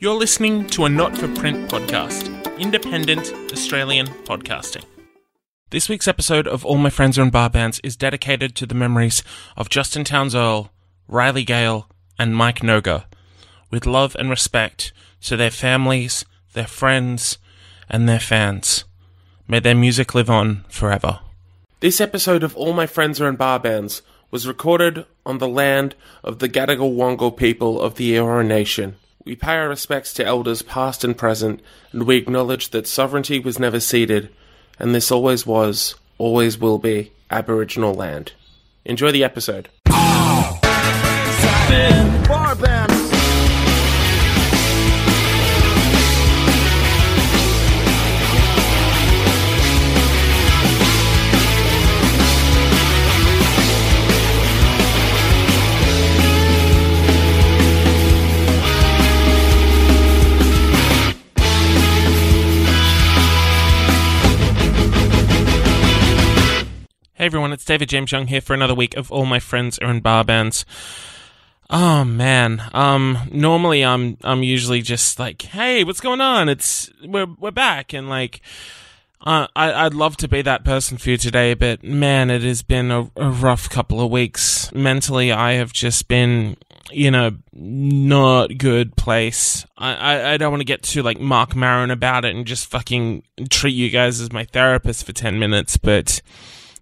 You're listening to a not for print podcast, independent Australian podcasting. This week's episode of All My Friends Are in Bar Bands is dedicated to the memories of Justin Townes Earle, Riley Gale, and Mike Noga, with love and respect to their families, their friends, and their fans. May their music live on forever. This episode of All My Friends Are in Bar Bands was recorded on the land of the Gadigal Wangal people of the Eora Nation. We pay our respects to elders past and present, and we acknowledge that sovereignty was never ceded, and this always was, always will be, Aboriginal land. Enjoy the episode. Bar everyone, it's David James Young here for another week of All My Friends Are in Bar Bands. Oh man, um, normally I'm I'm usually just like, hey, what's going on? It's we're we're back, and like, uh, I I'd love to be that person for you today, but man, it has been a, a rough couple of weeks. Mentally, I have just been in a not good place. I, I, I don't want to get too like Marc Maron about it and just fucking treat you guys as my therapist for ten minutes, but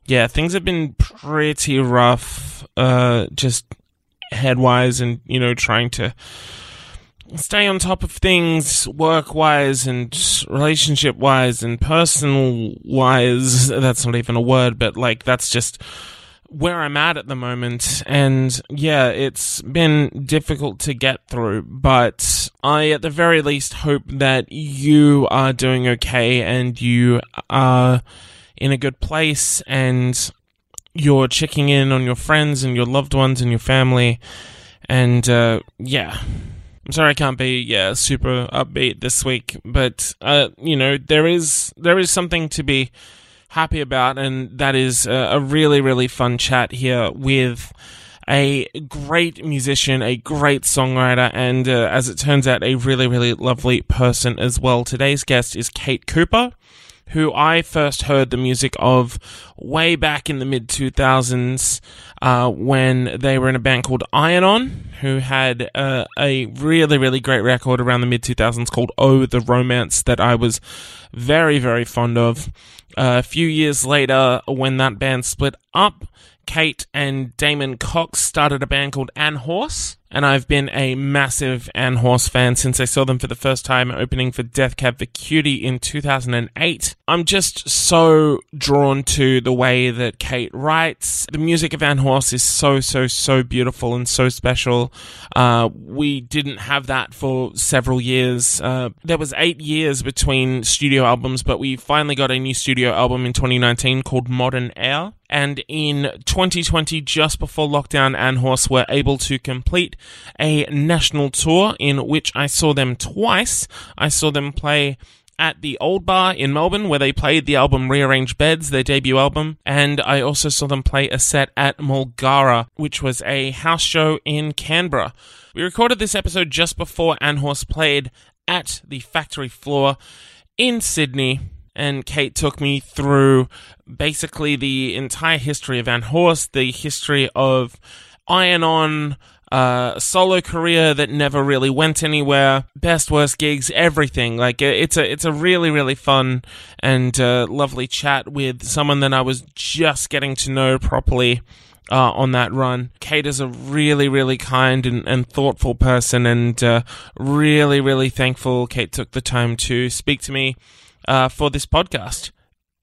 yeah, things have been pretty rough, uh, just headwise and, you know, trying to stay on top of things work wise and relationship wise and personal wise. That's not even a word, but like, that's just where I'm at at the moment. And yeah, it's been difficult to get through, but I at the very least hope that you are doing okay and you are in a good place and you're checking in on your friends and your loved ones and your family. And uh, yeah, I'm sorry I can't be yeah super upbeat this week, but uh, you know there is there is something to be happy about, and that is a, a really really fun chat here with a great musician, a great songwriter, and uh, as it turns out, a really really lovely person as well. Today's guest is Kate Cooper who I first heard the music of way back in the mid 2000s uh, when they were in a band called Iron On, who had uh, a really, really great record around the mid 2000s called Oh the Romance that I was very, very fond of. Uh, a few years later, when that band split up, Kate and Damon Cox started a band called An Horse, and I've been a massive An Horse fan since I saw them for the first time opening for Death Cab for Cutie in 2008. I'm just so drawn to the way that Kate writes. The music of An Horse is so, so, so beautiful and so special. Uh, we didn't have that for several years. Uh, there was eight years between studio albums, but we finally got a new studio album in 2019 called Modern Air. And in 2020, just before lockdown, An Horse were able to complete a national tour in which I saw them twice. I saw them play at the Old Bar in Melbourne, where they played the album Rearranged Beds, their debut album, and I also saw them play a set at Mulgara, which was a house show in Canberra. We recorded this episode just before An Horse played at the factory floor in Sydney, and Kate took me through basically the entire history of An Horse, the history of Iron On, uh, solo career that never really went anywhere, best worst gigs, everything. Like it's a it's a really really fun and uh, lovely chat with someone that I was just getting to know properly. Uh, on that run, Kate is a really, really kind and, and thoughtful person, and uh, really, really thankful Kate took the time to speak to me uh, for this podcast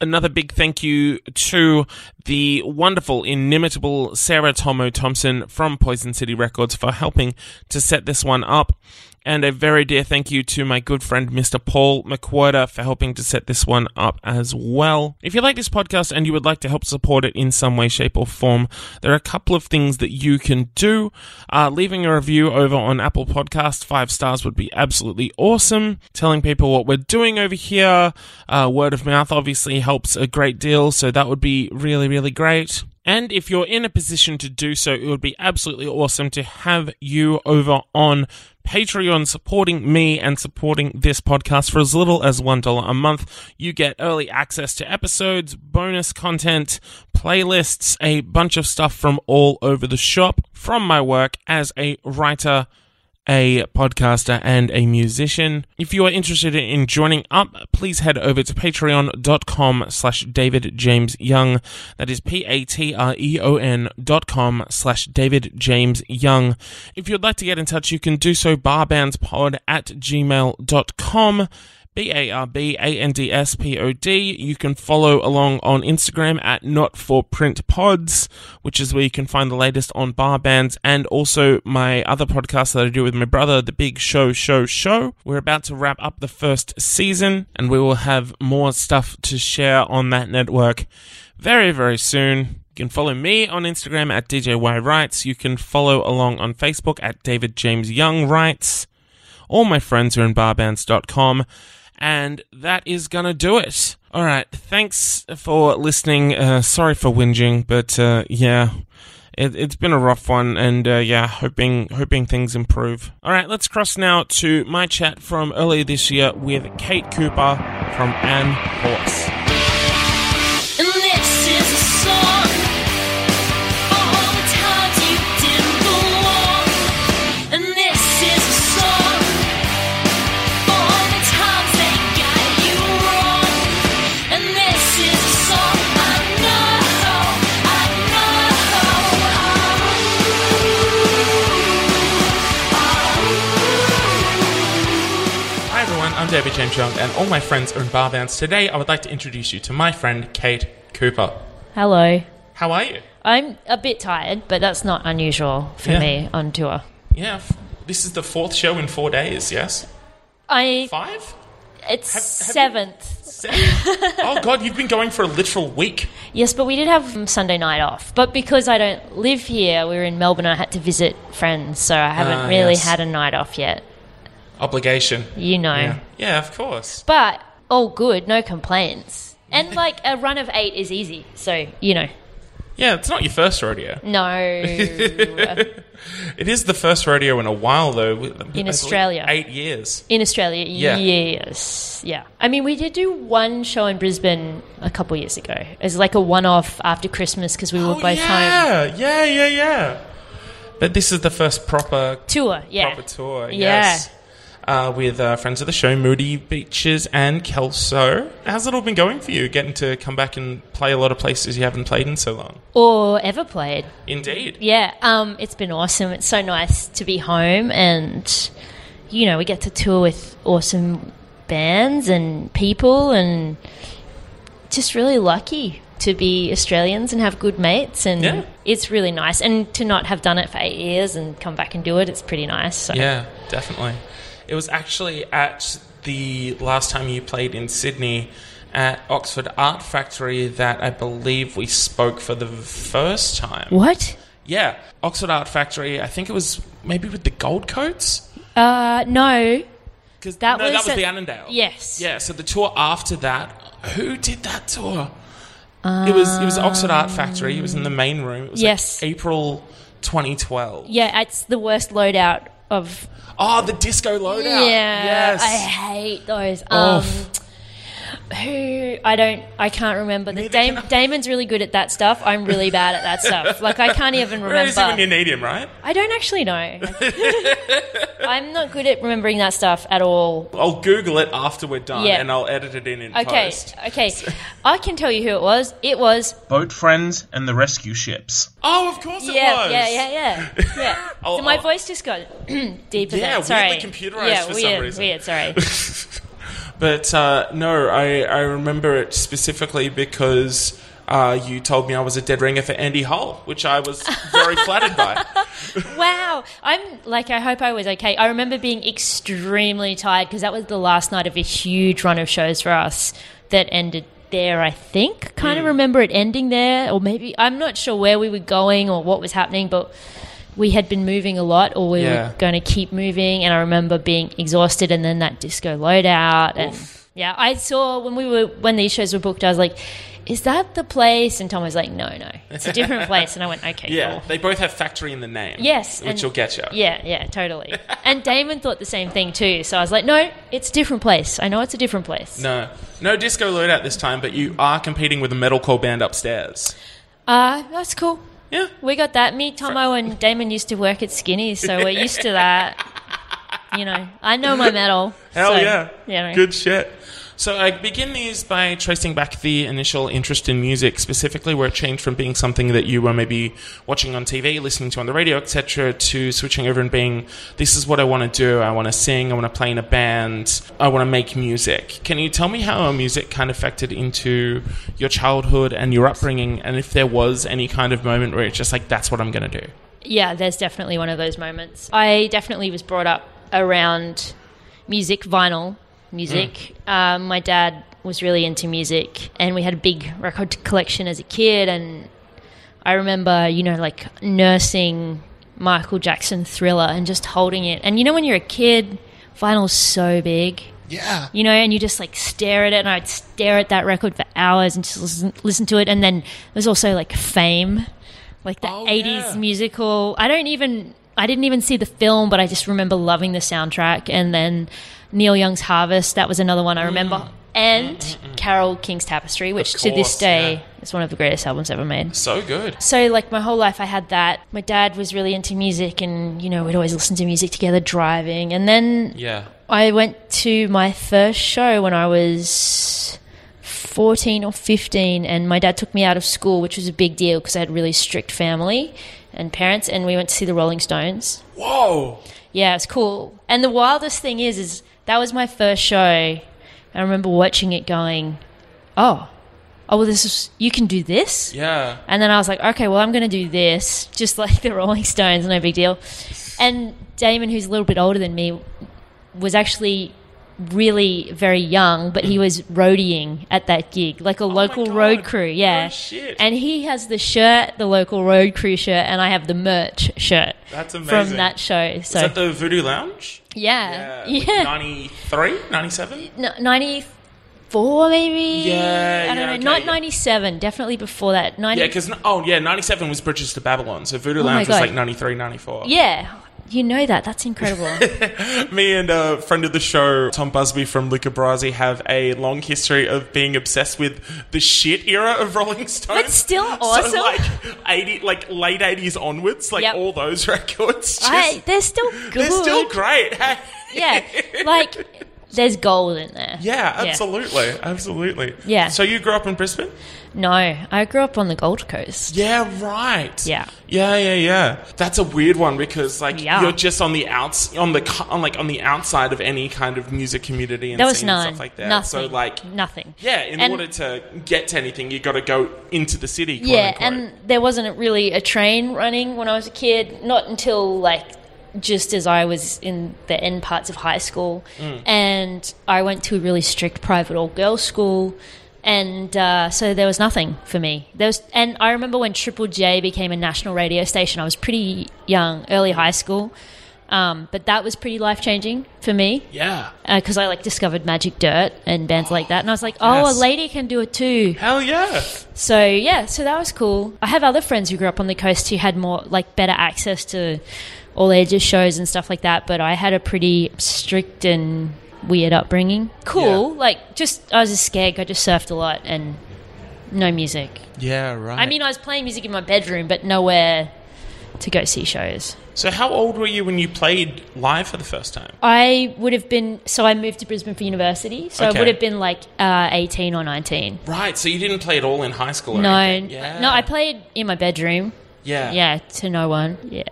another big thank you to the wonderful, inimitable Sarah Tomo Thompson from Poison City Records for helping to set this one up. And a very dear thank you to my good friend Mr. Paul McWhirter for helping to set this one up as well. If you like this podcast and you would like to help support it in some way, shape, or form, there are a couple of things that you can do. Uh, leaving a review over on Apple Podcast, five stars would be absolutely awesome. Telling people what we're doing over here, uh, word of mouth obviously helps a great deal, so that would be really, really great. And if you're in a position to do so, it would be absolutely awesome to have you over on Patreon supporting me and supporting this podcast for as little as $1 a month. You get early access to episodes, bonus content, playlists, a bunch of stuff from all over the shop from my work as a writer a podcaster and a musician. If you are interested in joining up, please head over to patreon.com slash David James Young. That is P-A-T-R-E-O-N dot com slash David James Young. If you'd like to get in touch, you can do so barbandspod at gmail.com. B A R B A N D S P O D. You can follow along on Instagram at Not For Print Pods, which is where you can find the latest on bar bands and also my other podcast that I do with my brother, The Big Show Show Show. We're about to wrap up the first season and we will have more stuff to share on that network very, very soon. You can follow me on Instagram at DJY Writes. You can follow along on Facebook at David James Young Writes. All my friends are in barbands.com. And that is going to do it. All right. Thanks for listening. Uh, sorry for whinging, but uh, yeah, it, has been a rough one. And uh, yeah, hoping hoping things improve. All right. Let's cross now to my chat from earlier this year with Kate Cooper from An Horse. David James Young, and all my friends are in bar bands. Today, I would like to introduce you to my friend Kate Cooper. Hello. How are you? I'm a bit tired, but that's not unusual for yeah. me on tour. Yeah, this is the fourth show in four days. Yes. I five. It's have, have seventh. Seven? oh God, you've been going for a literal week. Yes, but we did have Sunday night off. But because I don't live here, we were in Melbourne. I had to visit friends, so I haven't uh, really yes. had a night off yet obligation. You know. Yeah. yeah, of course. But all good, no complaints. And like a run of eight is easy, so you know. Yeah, it's not your first rodeo. No. it is the first rodeo in a while, though. In Australia. Eight years. In Australia, yeah. yes. Yeah. I mean, we did do one show in Brisbane a couple years ago. As like a one off after Christmas because we were oh, both yeah. home. Yeah, yeah, yeah. Yeah. But this is the first proper tour, yeah. Proper tour, yes. Uh, with uh, friends of the show, Moody Beaches and Kelso. How's it all been going for you, getting to come back and play a lot of places you haven't played in so long? Or ever played. Indeed. Yeah, um, it's been awesome. It's so nice to be home and, you know, we get to tour with awesome bands and people and just really lucky to be Australians and have good mates, and yeah. it's really nice. And to not have done it for eight years and come back and do it, it's pretty nice. So. Yeah, definitely. It was actually at the last time you played in Sydney at Oxford Art Factory that I believe we spoke for the first time. What? Yeah, Oxford Art Factory. I think it was maybe with the Gold Coats. Uh, no. Because that, no, was that was the Annandale. Yes. Yeah. So the tour after that, who did that tour? Um, it was it was Oxford Art Factory. It was in the main room. It was yes. Like April 2012. Yeah, it's the worst loadout of Oh, the disco loadout. Yeah. Yes. I hate those. Um, who I don't, I can't remember. The Dam- Damon's really good at that stuff. I'm really bad at that stuff. Like I can't even remember. Where is he when you need him, right? I don't actually know. I'm not good at remembering that stuff at all. I'll Google it after we're done, yeah. and I'll edit it in in okay. post. Okay, I can tell you who it was. It was Boat Friends and the Rescue Ships. Oh, of course it yeah, was. Yeah, yeah, yeah, yeah. so my voice just got deeper. Yeah, Sorry. weirdly computerized yeah, for weird, some reason. Weird. Sorry. But uh, no, I, I remember it specifically because uh, you told me I was a dead ringer for Andy Hull, which I was very flattered by. wow. I'm like, I hope I was okay. I remember being extremely tired because that was the last night of a huge run of shows for us that ended there, I think. Kind mm. of remember it ending there, or maybe I'm not sure where we were going or what was happening, but we had been moving a lot or we yeah. were going to keep moving and I remember being exhausted and then that disco loadout and yeah. I saw when we were when these shows were booked. I was like, "Is that the place?" And Tom was like, "No, no, it's a different place." And I went, "Okay, Yeah, cool." they both have factory in the name. Yes, which will get you. Yeah, yeah, totally. and Damon thought the same thing too. So I was like, "No, it's a different place. I know it's a different place." No, no disco loadout this time, but you are competing with a metalcore band upstairs. Uh, that's cool. Yeah, We got that. Me, Tomo, and Damon used to work at Skinny's, so we're used to that. You know, I know my metal. hell so, yeah, You know. good shit. So I begin these by tracing back the initial interest in music, specifically where it changed from being something that you were maybe watching on TV, listening to on the radio, etc., to switching over and being, this is what I want to do. I want to sing. I want to play in a band. I want to make music. Can you tell me how music kind of affected into your childhood and your upbringing, and if there was any kind of moment where it's just like, that's what I'm going to do? Yeah, there's definitely one of those moments. I definitely was brought up around music, vinyl music. Um, my dad was really into music, and we had a big record collection as a kid. And I remember, you know, like nursing Michael Jackson Thriller and just holding it. And you know, when you're a kid, vinyl's so big. Yeah. you know, and you just like stare at it, and I'd stare at that record for hours and just listen, listen to it. And then there's also like Fame, like the Oh, 80s yeah. musical. I don't even, I didn't even see the film, but I just remember loving the soundtrack. And then Neil Young's Harvest, that was another one I remember. Mm. And mm, mm, Carole King's Tapestry, which to this day yeah. is one of the greatest albums ever made. So good. So, like, my whole life I had that. My dad was really into music, and, you know, we'd always listen to music together driving. And then Yeah. I went to my first show when I was 14 or 15, and my dad took me out of school, which was a big deal because I had a really strict family and parents, and we went to see the Rolling Stones. Whoa. Yeah, it's cool. And the wildest thing is, is that was my first show. I remember watching it going, oh, oh, well, this is, you can do this? Yeah. And then I was like, okay, well, I'm going to do this, just like the Rolling Stones, no big deal. And Damon, who's a little bit older than me, was actually really very young, but he was roadieing at that gig, like a oh local Oh God. road crew. Yeah. Shit. And he has the shirt, the local road crew shirt, and I have the merch shirt That's from that show. So, Is that the Voodoo Lounge? yeah. like Yeah. 93, 97? No, 94 maybe? Yeah, I don't yeah, know. okay, Not yeah. 97, definitely before that. 90, Yeah, because, oh, yeah, 97 was Bridges to Babylon, so Voodoo Oh Lounge was like 93, 94. yeah. You know that. That's incredible. Me and a friend of the show, Tom Busby from Luca Brasi, have a long history of being obsessed with the shit era of Rolling Stones. That's still awesome. So, like, 80, like late 80s onwards, like Yep. all those records. Just, I, they're still good. they're still great. Yeah, like there's gold in there. Yeah, absolutely, absolutely. Yeah. So you grew up in Brisbane? No, I grew up on the Gold Coast. Yeah, right. Yeah. yeah, yeah, yeah. That's a weird one because like Yeah. you're just on the outs, on the co- on like on the outside of any kind of music community and There was scene and none. stuff like that. Nothing. So like, nothing. yeah, in And- order to get to anything, you got to go into the city. Quote Yeah, unquote. and there wasn't really a train running when I was a kid. Not until like just as I was in the end parts of high school, Mm. and I went to a really strict private all girls school. And uh, so there was nothing for me. There was, and I remember when Triple J became a national radio station. I was pretty young, early high school, um, but that was pretty life changing for me. yeah, because I like discovered Magic Dirt and bands like that, and I was like, oh, Yes. a lady can do it too. hell yeah. So yeah, so that was cool. I have other friends who grew up on the coast who had more like better access to all ages shows and stuff like that, but I had a pretty strict and weird upbringing. Cool, Yeah. like just I was a skeg. I just surfed a lot and no music. Yeah, right. I mean, I was playing music in my bedroom, but nowhere to go see shows. so how old were you when you played live for the first time? I would have been so I moved to Brisbane for university, so Okay. I would have been like uh, eighteen or nineteen. Right. So you didn't play at all in high school. Or No, anything? Yeah. no, I played in my bedroom. Yeah. Yeah, to no one. Yeah.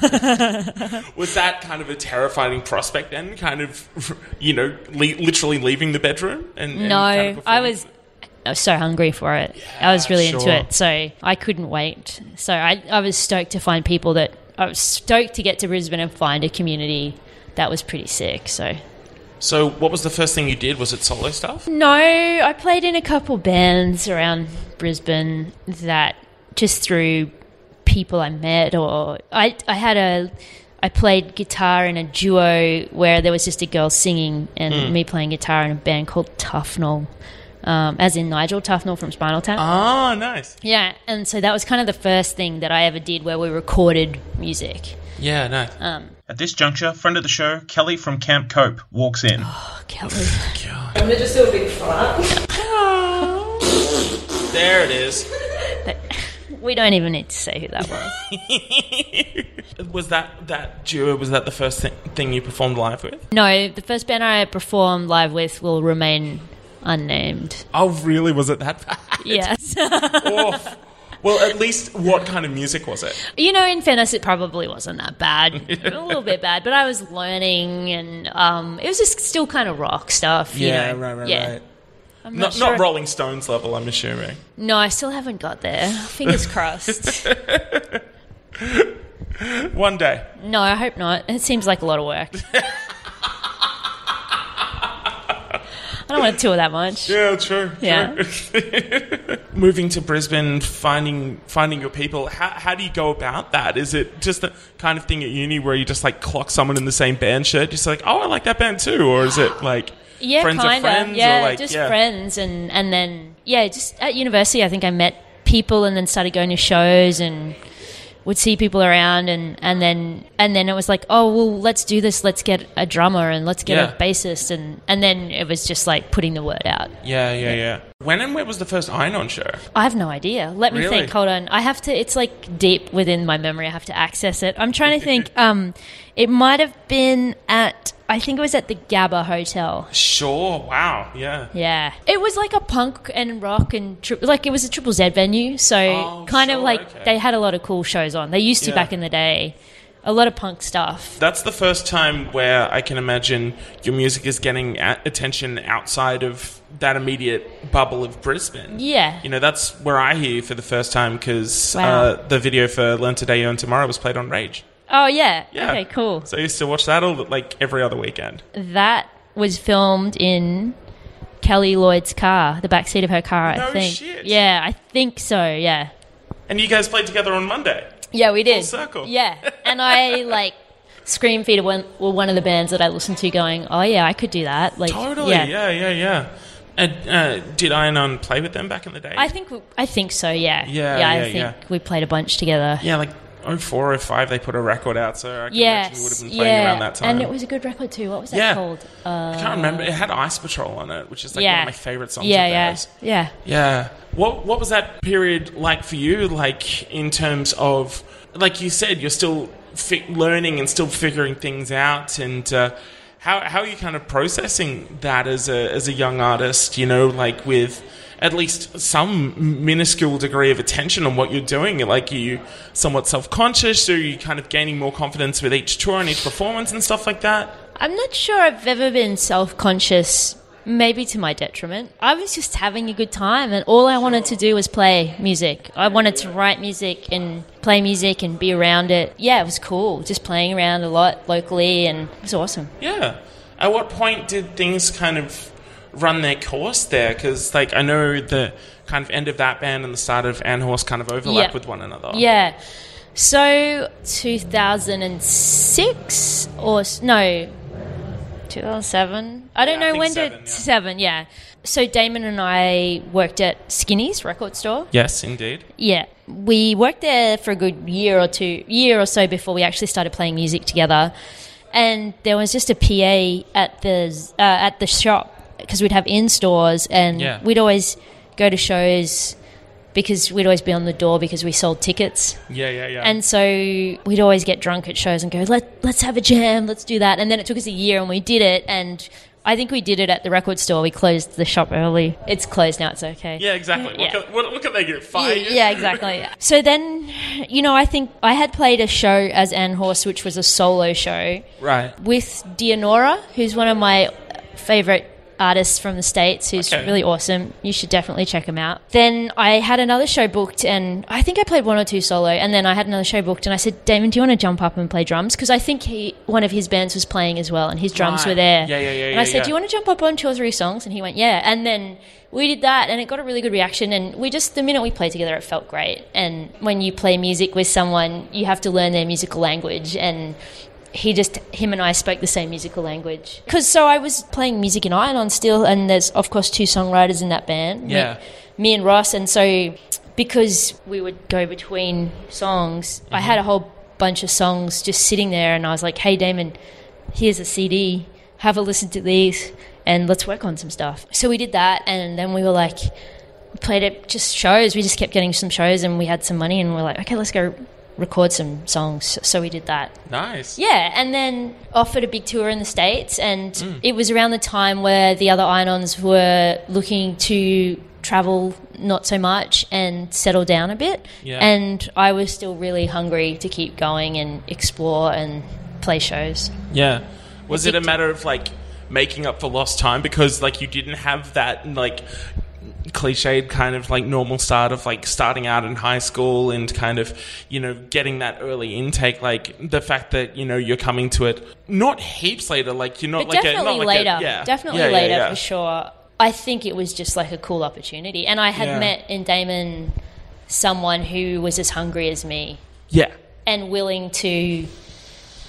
Was that kind of a terrifying prospect then? Kind of, you know, le- literally leaving the bedroom and, and no, kind of I was. I was so hungry for it. I was really sure. into it, so I couldn't wait. So I, I was stoked to find people that I was stoked to get to Brisbane and find a community that was pretty sick. So So, what was the first thing you did? Was it solo stuff? no, I played in a couple bands around Brisbane that just through people I met or I I had a I played guitar in a duo where there was just a girl singing and me playing guitar in a band called Tufnell, um, as in Nigel Tufnell from Spinal Tap. Oh, nice. Yeah, and so that was kind of the first thing that I ever did where we recorded music. Yeah, nice. Um, At this juncture, friend of the show, Kelly from Camp Cope, walks in. Kelly. God. I'm gonna just do a big fart. There it is. We don't even need to say who that was. was that that duo? Was that the first thing, thing you performed live with? no, the first band I performed live with will remain unnamed. Oh, really? Was it that bad? Yes. Well, at least what kind of music was it? you know, in fairness, it probably wasn't that bad. a little bit bad, but I was learning and um, it was just still kind of rock stuff. Yeah, you know? Right, right, yeah. I'm Not, not, sure. not Rolling Stones level, I'm assuming. No, I still haven't got there. Fingers crossed. One day. no, I hope not. It seems like a lot of work. I don't want to tour that much. Yeah, true. Yeah. true. Moving to Brisbane, finding finding your people. How, how do you go about that? Is it just the kind of thing at uni where you just like clock someone in the same band shirt, just like, oh, I like that band too, or is it like Yeah, friends kind of friends. Yeah, or like just yeah. friends, and and then yeah, just at university, I think I met people, and then started going to shows, and would see people around, and and then and then it was like, oh well, let's do this. Let's get a drummer, and let's get Yeah. a bassist, and and then it was just like putting the word out. Yeah, yeah, yeah. When and where was the first Iron show? I have no idea. Let me Really? think. Hold on. I have to. It's like deep within my memory. I have to access it. I'm trying to think. Um, it might have been at. I think it was at the Gabba Hotel. Sure. Wow. Yeah. Yeah, it was like a punk and rock and tri- like it was a Triple Z venue, so Oh, kind sure, of like okay. they had a lot of cool shows on. They used to Yeah. back in the day, a lot of punk stuff. That's the first time where I can imagine your music is getting attention outside of that immediate bubble of Brisbane. Yeah. You know, that's where I hear you for the first time because Wow. uh, the video for Learn Today, Earn Tomorrow was played on Rage. Oh yeah. Yeah. Okay, cool. So I used to watch that all like every other weekend. That was filmed in Kelly Lloyd's car, the back seat of her car. No I think. shit. Yeah, I think so. Yeah. And you guys played together on Monday. Yeah, we did. circle. Yeah, and I like Screamfeeder one, were one of the bands that I listened to, going, "Oh yeah, I could do that." Like, Totally. Yeah, yeah, yeah. And uh, did Iron On play with them back in the day? I think I think so. Yeah, Yeah, yeah. I yeah, think yeah. we played a bunch together. yeah, like 04, 05, they put a record out, so I can imagine you would have been playing yeah, around that time. and it was a good record too. What was that Yeah. called? Uh, I can't remember. It had Ice Patrol on it, which is like one of my favorite songs Yeah, of yeah, yeah. Yeah. What What was that period like for you? Like in terms of, like you said, you're still fi- learning and still figuring things out, and uh, how how are you kind of processing that as a as a young artist? You know, like with at least some minuscule degree of attention on what you're doing. Like are you somewhat self conscious, or are you kind of gaining more confidence with each tour and each performance and stuff like that? I'm not sure I've ever been self conscious. Maybe to my detriment. I was just having a good time, and all I wanted to do was play music. I wanted to write music and play music and be around it. Yeah, it was cool. Just playing around a lot locally, and it was awesome. Yeah. At what point did things kind of run their course there? Because, like, I know the kind of end of that band and the start of An Horse kind of overlap Yeah. with one another. Yeah. So 2006 or no, 2007. I don't Yeah, know think when seven, did yeah. seven. Yeah. So Damon and I worked at Skinny's record store. Yes, indeed. Yeah, we worked there for a good year or two, year or so before we actually started playing music together. And there was just a PA at the uh, at the shop because we'd have in stores, and Yeah. we'd always go to shows because we'd always be on the door because we sold tickets. Yeah, yeah, yeah. And so we'd always get drunk at shows and go, Let, let's have a jam, let's do that. And then it took us a year and we did it. And I think we did it at the record store. We closed the shop early. It's closed now, it's okay. yeah, exactly. Yeah. What, can, what, can they get? Yeah, Fired? yeah, exactly. So then, you know, I think I had played a show as An Horse, which was a solo show Right. with Dianora, who's one of my favorite artists from the States, who's Okay. really awesome. You should definitely check him out. Then I had another show booked, and I think I played one or two solo, and then I had another show booked, and I said, Damon, do you want to jump up and play drums? Because I think he, one of his bands was playing as well, and his drums Right. were there. Yeah, yeah, yeah, And yeah, I said, yeah. do you want to jump up on two or three songs? And he went, yeah. And then we did that, and it got a really good reaction. And we just, the minute we played together, it felt great. And when you play music with someone, you have to learn their musical language. And he just him and I spoke the same musical language. Because so I was playing music in Iron On still, and there's of course two songwriters in that band. me- Yeah. me, and Ross, and so because we would go between songs, I had a mm-hmm. whole bunch of songs just sitting there, and I was like, "Hey, Damon, here's a CD. Have a listen to these, and let's work on some stuff." So we did that, and then we were like, played it just shows. We just kept getting some shows, and we had some money, and we are like, "Okay, let's go." Record some songs, so we did that. Nice. Yeah, and then offered a big tour in the States, and Mm. it was around the time where the other Iron-Ons were looking to travel not so much and settle down a bit. Yeah. And I was still really hungry to keep going and explore and play shows. Yeah. Was it a matter of like making up for lost time because like you didn't have that like cliched kind of like normal start of like starting out in high school and kind of you know getting that early intake like the fact that you know you're coming to it not heaps later like you're not But like definitely a, not like later. a, yeah Definitely Yeah, later yeah. for sure. I think it was just like a cool opportunity. And I had met in Damon someone who was as hungry as me yeah and willing to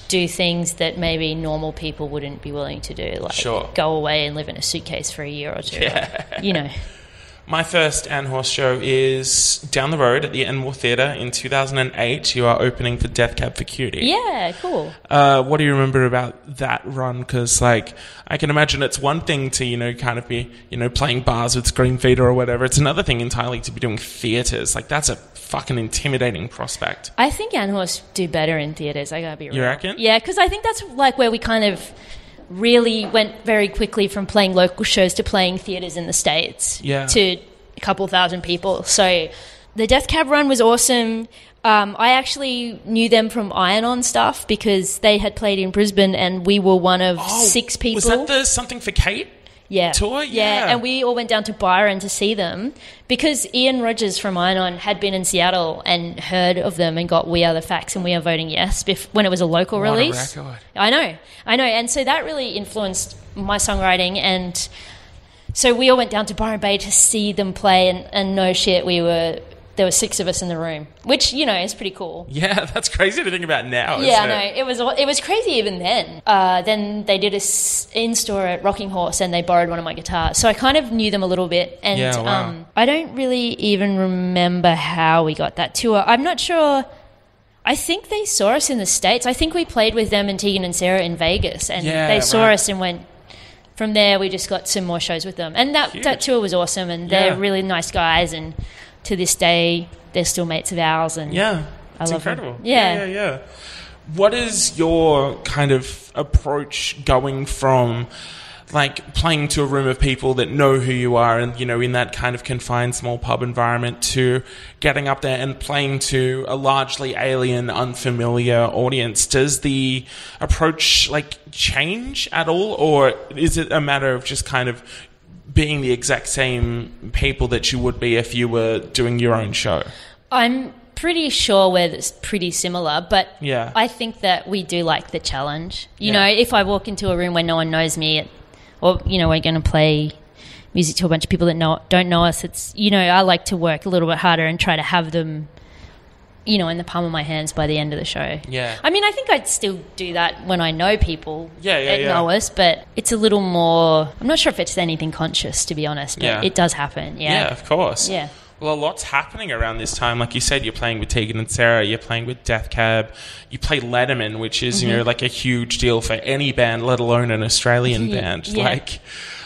do things that maybe normal people wouldn't be willing to do, like Sure. go away and live in a suitcase for a year or two. You know, My first An Horse show is down the road at the Enmore Theatre in 2008. You are opening for Death Cab for Cutie. yeah, cool. Uh, what do you remember about that run? Because, like, I can imagine it's one thing to, you know, kind of be, you know, playing bars with Screamfeeder or whatever. It's another thing entirely to be doing theatres. Like, that's a fucking intimidating prospect. I think An Horse do better in theaters. I gotta be real. You reckon? Yeah, because I think that's like where we kind of really went very quickly from playing local shows to playing theaters in the states. Yeah. To a couple thousand people. So the Death Cab run was awesome. Um, I actually knew them from Iron On stuff because they had played in Brisbane and we were one of six people. Oh, Was that the Something for Kate? Yeah. tour? Yeah. and we all went down to Byron to see them because Ian Rogers from Iron On had been in Seattle and heard of them and got We Are the Facts and We Are Voting Yes bef- when it was a local What release. record. I know, I know, and so that really influenced my songwriting and. So we all went down to Byron Bay to see them play, and, and no shit, we were there were six of us in the room, which you know is pretty cool. Yeah, that's crazy to think about now. Yeah, no, it? it was it was crazy even then. Uh, then they did a s- in store at Rocking Horse, and they borrowed one of my guitars, so I kind of knew them a little bit. And Yeah, wow. um, I don't really even remember how we got that tour. I'm not sure. I think they saw us in the states. I think we played with them and Tegan and Sara in Vegas, and Yeah, they saw right. us and went. From there, we just got some more shows with them, and that Huge. that tour was awesome. And they're Yeah. really nice guys, and to this day, they're still mates of ours. And Yeah, I it's incredible. Yeah. yeah, yeah, yeah. What is your kind of approach going from like playing to a room of people that know who you are and you know in that kind of confined small pub environment to getting up there and playing to a largely alien unfamiliar audience does the approach like change at all or is it a matter of just kind of being the exact same people that you would be if you were doing your own show I'm pretty sure we're pretty similar, but Yeah. I think that we do like the challenge. You Yeah. know, if I walk into a room where no one knows me, or you know, we're going to play music to a bunch of people that know, don't know us, it's you know, I like to work a little bit harder and try to have them, you know, in the palm of my hands by the end of the show. Yeah. I mean, I think I'd still do that when I know people Yeah, yeah, that yeah. know us, but it's a little more. I'm not sure if it's anything conscious, to be honest, but Yeah. it does happen. Yeah, Yeah. of course. Yeah. Well, a lot's happening around this time. Like you said, you're playing with Tegan and Sara. You're playing with Death Cab. You play Letterman, which is you Mm-hmm. know like a huge deal for any band, let alone an Australian band. Like,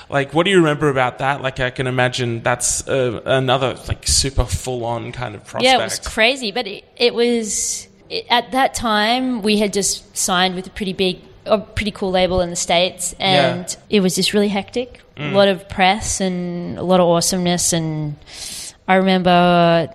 like what do you remember about that? Like, I can imagine that's uh, another like super full on kind of prospect. Yeah, it was crazy, but it, it was it, at that time we had just signed with a pretty big, a pretty cool label in the states, and it was just really hectic. Mm. A lot of press and a lot of awesomeness, and I remember.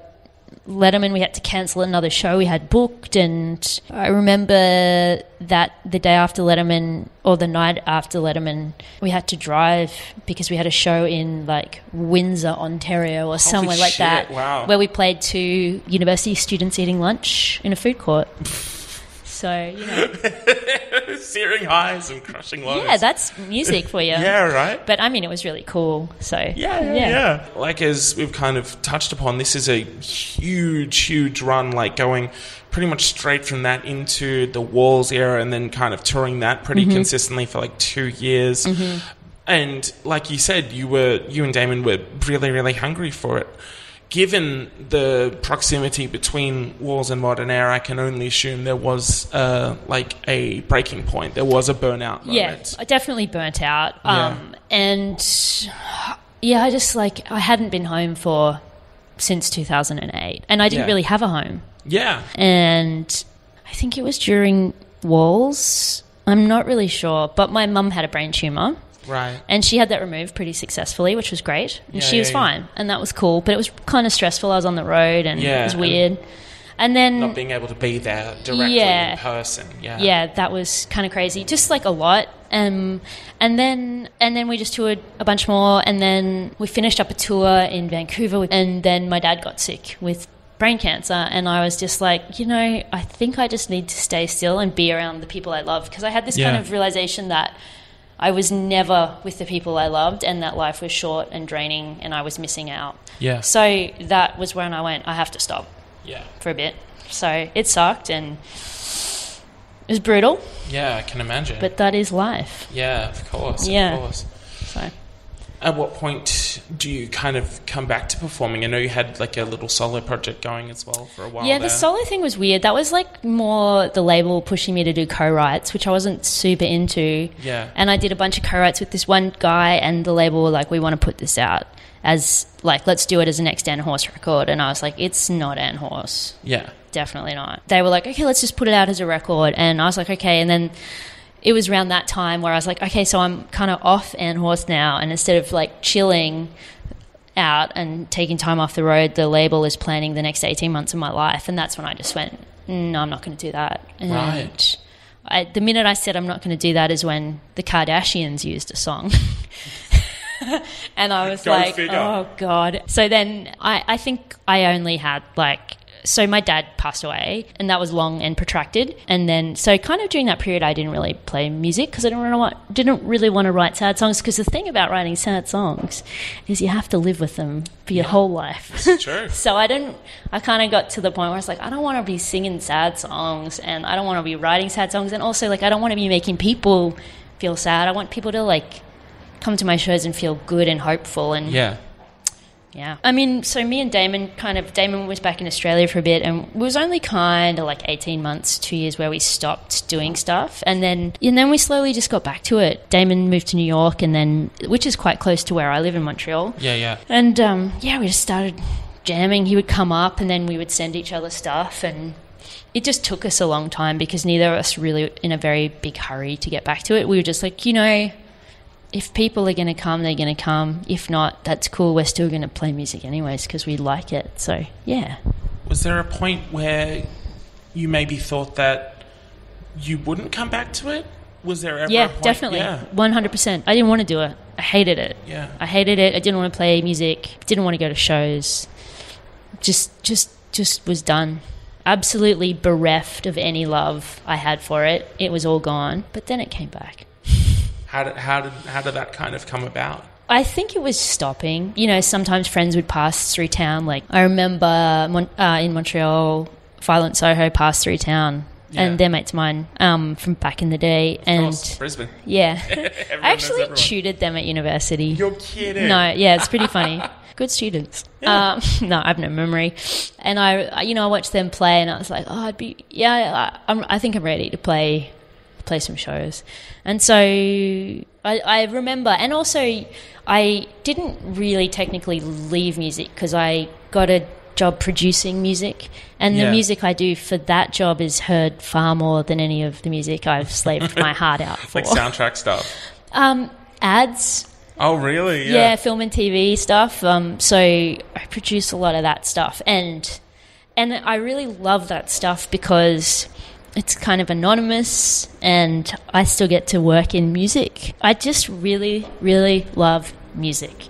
Letterman, we had to cancel another show we had booked, and I remember that the day after Letterman, or the night after Letterman, we had to drive because we had a show in like Windsor, Ontario, or somewhere like shit, that, wow. where we played to university students eating lunch in a food court. So you know, searing highs and crushing lows. Yeah, that's music for you. yeah, right. But I mean, it was really cool. So Yeah, yeah, yeah, Like as we've kind of touched upon, this is a huge, huge run. Like going pretty much straight from that into the Walls era, and then kind of touring that pretty Mm-hmm. consistently for like two years. And like you said, you were you and Damon were really, really hungry for it. Given the proximity between Walls and Modern Air, I can only assume there was uh, like a breaking point. There was a burnout moment. Yeah, I definitely burnt out. Yeah. Um, and yeah, I just like I hadn't been home for since 2008, and I didn't Yeah. really have a home. Yeah. And I think it was during Walls. I'm not really sure, but my mum had a brain tumor. Right. And she had that removed pretty successfully, which was great. And Yeah, she was yeah, yeah. fine. And that was cool. But it was kind of stressful. I was on the road and Yeah, it was and- weird. And then Not being able to be there directly Yeah. in person. Yeah. yeah, that was kind of crazy. Just like a lot. Um, and then and then we just toured a bunch more, and then we finished up a tour in Vancouver, with, and then my dad got sick with brain cancer, and I was just like, you know, I think I just need to stay still and be around the people I love because I had this Yeah. kind of realization that. I was never with the people I loved, and that life was short and draining, and I was missing out. Yeah. So that was when I went, I have to stop Yeah. for a bit. So it sucked, and it was brutal, Yeah, I can imagine. but that is life. yeah, of course. Yeah. Of course. At what point do you kind of come back to performing? I know you had like a little solo project going as well for a while. yeah, there. the solo thing was weird. That was like more the label pushing me to do co-writes, which I wasn't super into. Yeah. And I did a bunch of co-writes with this one guy, and the label were like, "We want to put this out as like, let's do it as an next An Horse record." And I was like, "It's not An Horse." Yeah. definitely not. They were like, okay, let's just put it out as a record. And I was like, okay. And then it was around that time where I was like, okay, so I'm kind of off An Horse now. And instead of like chilling out and taking time off the road, the label is planning the next 18 months of my life. And that's when I just went, no, I'm not going to do that. And Right. I, the minute I said I'm not going to do that is when the Kardashians used a song. and I was Go like, figure. oh God. So then I, I think I only had like, so my dad passed away and that was long and protracted. And then, so kind of during that period, I didn't really play music because I didn't really, want, didn't really want to write sad songs. Because the thing about writing sad songs is you have to live with them for your whole life. True. So I didn't. I kind of got to the point where I was like, I don't want to be singing sad songs, and I don't want to be writing sad songs, and also like I don't want to be making people feel sad. I want people to like come to my shows and feel good and hopeful, and Yeah. Yeah. I mean, so me and Damon kind of Damon was back in Australia for a bit, and it was only kind of like eighteen months, two years where we stopped doing stuff, and then and then we slowly just got back to it. Damon moved to New York, and then which is quite close to where I live in Montreal. Yeah, yeah. And um, yeah, we just started jamming. He would come up, and then we would send each other stuff, and it just took us a long time because neither of us really in a very big hurry to get back to it. We were just like, you know, if people are going to come, they're going to come. If not, that's cool. We're still going to play music anyways because we like it. So yeah, Was there a point where you maybe thought that you wouldn't come back to it? Was there ever a yeah, point? definitely, Yeah. one hundred percent. I didn't want to do it. I hated it. Yeah. I hated it. I didn't want to play music. Didn't want to go to shows. Just, just, just was done. Absolutely bereft of any love I had for it. It was all gone. But then it came back. How did how did how did that kind of come about? I think it was stopping. You know, sometimes friends would pass through town. Like I remember Mon- uh, in Montreal, Violent Soho passed through town, Yeah. and they're mates of mine um, from back in the day. Of and course, Brisbane. yeah, I actually tutored them at university. You're kidding. No, yeah, it's pretty funny. Good students. Um, no, I have no memory. And I, you know, I watched them play, and I was like, oh, I'd be, yeah, I, I'm, I think I'm ready to play, play some shows. And so I, I remember, and also I didn't really technically leave music because I got a job producing music, and Yeah. the music I do for that job is heard far more than any of the music I've slaved my heart out for. Like soundtrack stuff. um, ads Oh, really? yeah. film and TV stuff. Um, so I produce a lot of that stuff, and and I really love that stuff because it's kind of anonymous, and I still get to work in music. I just really, really love music,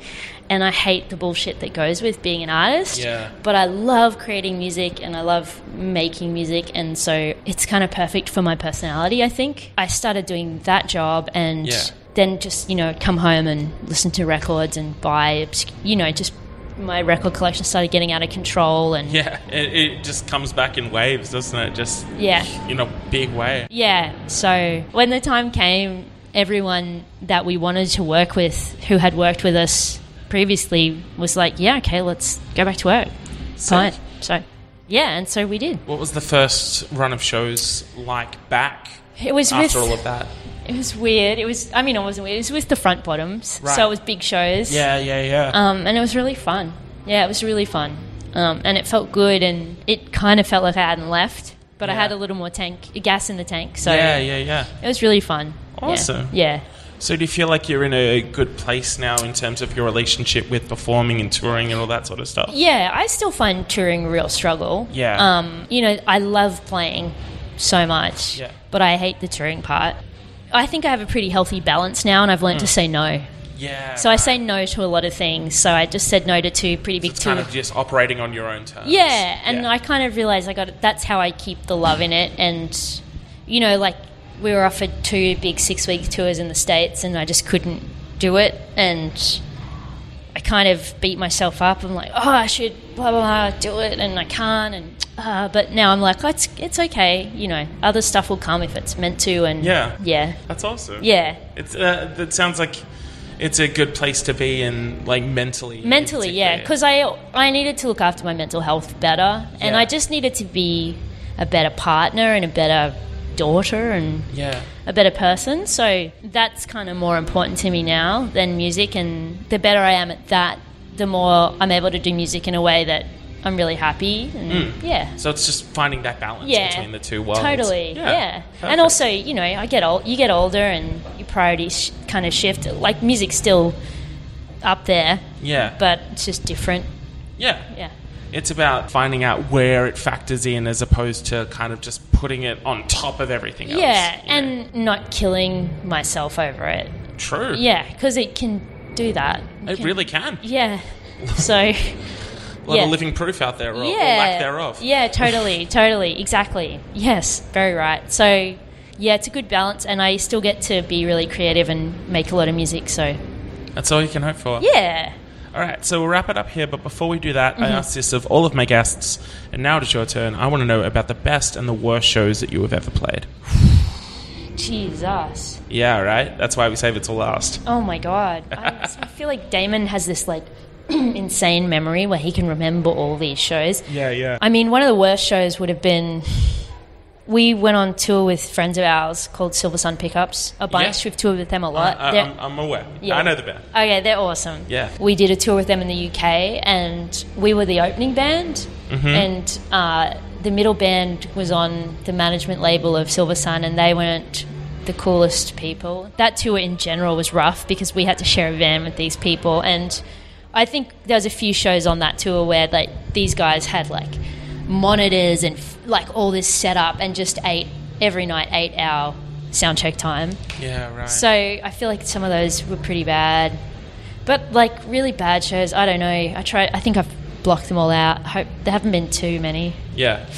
and I hate the bullshit that goes with being an artist. Yeah. But I love creating music and I love making music, and so it's kind of perfect for my personality. I think I started doing that job and. Yeah. Then just you know come home and listen to records and buy you know just my record collection started getting out of control and Yeah, it, it just comes back in waves, doesn't it? Just yeah in a big way. Yeah. So when the time came, everyone that we wanted to work with, who had worked with us previously, was like, "Yeah, okay, let's go back to work." Fine. So, yeah, and so we did. What was the first run of shows like back It was after with. all of that? It was weird. It was. I mean, it wasn't weird. It was with the front bottoms, Right. so it was big shows. Yeah, yeah, yeah. Um, and it was really fun. Yeah, it was really fun. Um, and it felt good, and it kind of felt like I hadn't left, but I had a little more tank, gas in the tank. So yeah, yeah, yeah. it was really fun. Yeah. Awesome. Yeah. So do you feel like you're in a good place now in terms of your relationship with performing and touring and all that sort of stuff? Yeah, I still find touring a real struggle. Yeah. Um, you know, I love playing so much, Yeah. but I hate the touring part. I think I have a pretty healthy balance now, and I've learned to mm. say no. Yeah. So I say no to a lot of things. So I just said no to two pretty big it's tours. kind of just operating on your own terms. Yeah, and Yeah. I kind of realized I got it. that's how I keep the love in it. And you know, like we were offered two big six week tours in the states, and I just couldn't do it. And I kind of beat myself up. I'm like, oh, I should blah blah blah do it, and I can't. And uh, but now I'm like, it's it's okay. You know, other stuff will come if it's meant to. And Yeah. yeah, That's awesome. yeah. It's uh, that sounds like it's a good place to be in like mentally. mentally yeah because i i needed to look after my mental health better and Yeah. i just needed to be a better partner and a better daughter and yeah. a better person so that's kind of more important to me now than music and the better i am at that the more i'm able to do music in a way that i'm really happy and hmm. yeah So it's just finding that balance yeah, between the two worlds. Totally, yeah. perfect. And also, you know, I get old. You get older, and your priorities sh- kind of shift. Like music's still up there, yeah, but it's just different. yeah, Yeah. It's about finding out where it factors in as opposed to kind of just putting it on top of everything else. Yeah, you know? and not killing myself over it. true. Yeah, because it can do that. it Can- really can. Yeah. So. A lot yeah. of living proof out there, or, or lack thereof. Yeah, totally, totally, exactly. Yes, very right. So, yeah, it's a good balance, and I still get to be really creative and make a lot of music. So, That's all you can hope for. yeah. All right, so we'll wrap it up here. But before we do that, I Mm-hmm. ask this of all of my guests, and now it is your turn. I want to know about the best and the worst shows that you have ever played. Jesus. Yeah, right. That's why we save it till last. Oh my god. I, I feel like Damon has this like insane memory where he can remember all these shows. Yeah, yeah. I mean, one of the worst shows would have been we went on tour with friends of ours called Silversun Pickups a bunch. Yeah. We've toured with them a lot. I, I'm, I'm aware. Yeah. I know the band. Okay, they're awesome. Yeah. We did a tour with them in the UK, and we were the opening band. Mm-hmm. And uh, the middle band was on the management label of Silversun, and they weren't the coolest people. That tour in general was rough because we had to share a van with these people, and I think there was a few shows on that tour where like these guys had like monitors and f- like all this set up and just ate every night eight hour sound check time. Yeah, right. So I feel like some of those were pretty bad, but like really bad shows. I don't know. I try. I think I've blocked them all out. I hope there haven't been too many. yeah.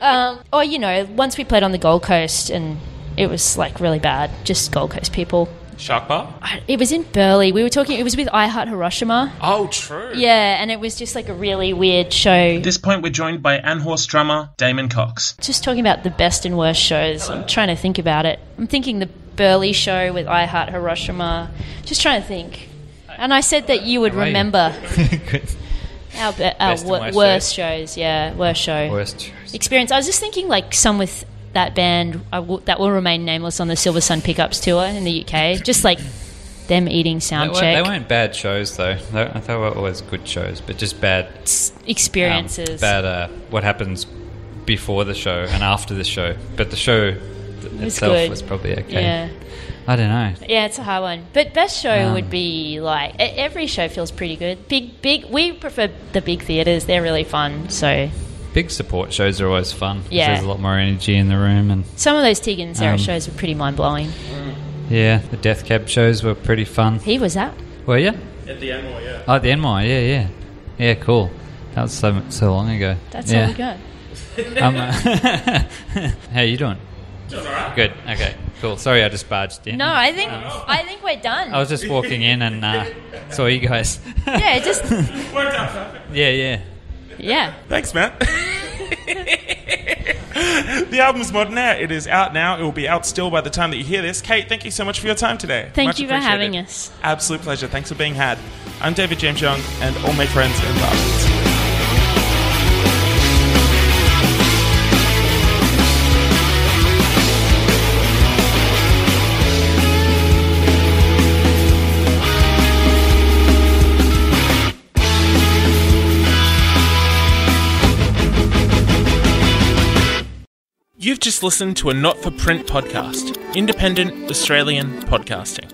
Um, or you know, once we played on the Gold Coast and it was like really bad. Just Gold Coast people. Shark Bar? It was in Burleigh. We were talking. It was with I Heart Hiroshima. Oh, true. Yeah, and it was just like a really weird show. At this point, we're joined by An Horse drummer Damon Cox. just talking about the best and worst shows. I'm trying to think about it. I'm thinking the Burleigh show with I Heart Hiroshima. Just trying to think. And I said that you would How are you? remember Good. our, be- our wor- worst worst shows. Yeah, worst show. Worst shows. Experience. I was just thinking like some with that band w- that will remain nameless on the Silversun Pickups tour in the UK. Just like them eating They, sound weren't, they weren't bad shows though. They, I thought they were always good shows, but just bad s- um, experiences. bad uh, what happens before the show and after the show. But the show th- itself good. was probably okay. Yeah. I don't know. Yeah, it's a hard one. But best show Um, would be like every show feels pretty good. Big, big. We prefer the big theaters. They're really fun. So Big support shows are always fun. Yeah. There's a lot more energy in the room, and some of those Tegan and Sara Um, shows were pretty mind blowing. yeah, the Death Cab shows were pretty fun. He was that. Well, yeah, At the Enmore, yeah. Oh, the Enmore, yeah, yeah. Yeah, cool. That was so so long ago. That's yeah. all we got. Um, how you doing? Doing. Good. Okay. Cool. Sorry, I just barged in. No, I think I think we're done. I was just walking in and uh, saw you guys. yeah, just Worked out perfect. yeah, yeah. Yeah. Thanks, Matt. the album's Modern Air. It is out now. It will be out still by the time that you hear this. Kate, thank you so much for your time today. Thank Much you for having us. Absolute pleasure. Thanks for being had. I'm David James Young, and all my friends in Barbans. You've just listened to a not for print podcast, independent Australian podcasting.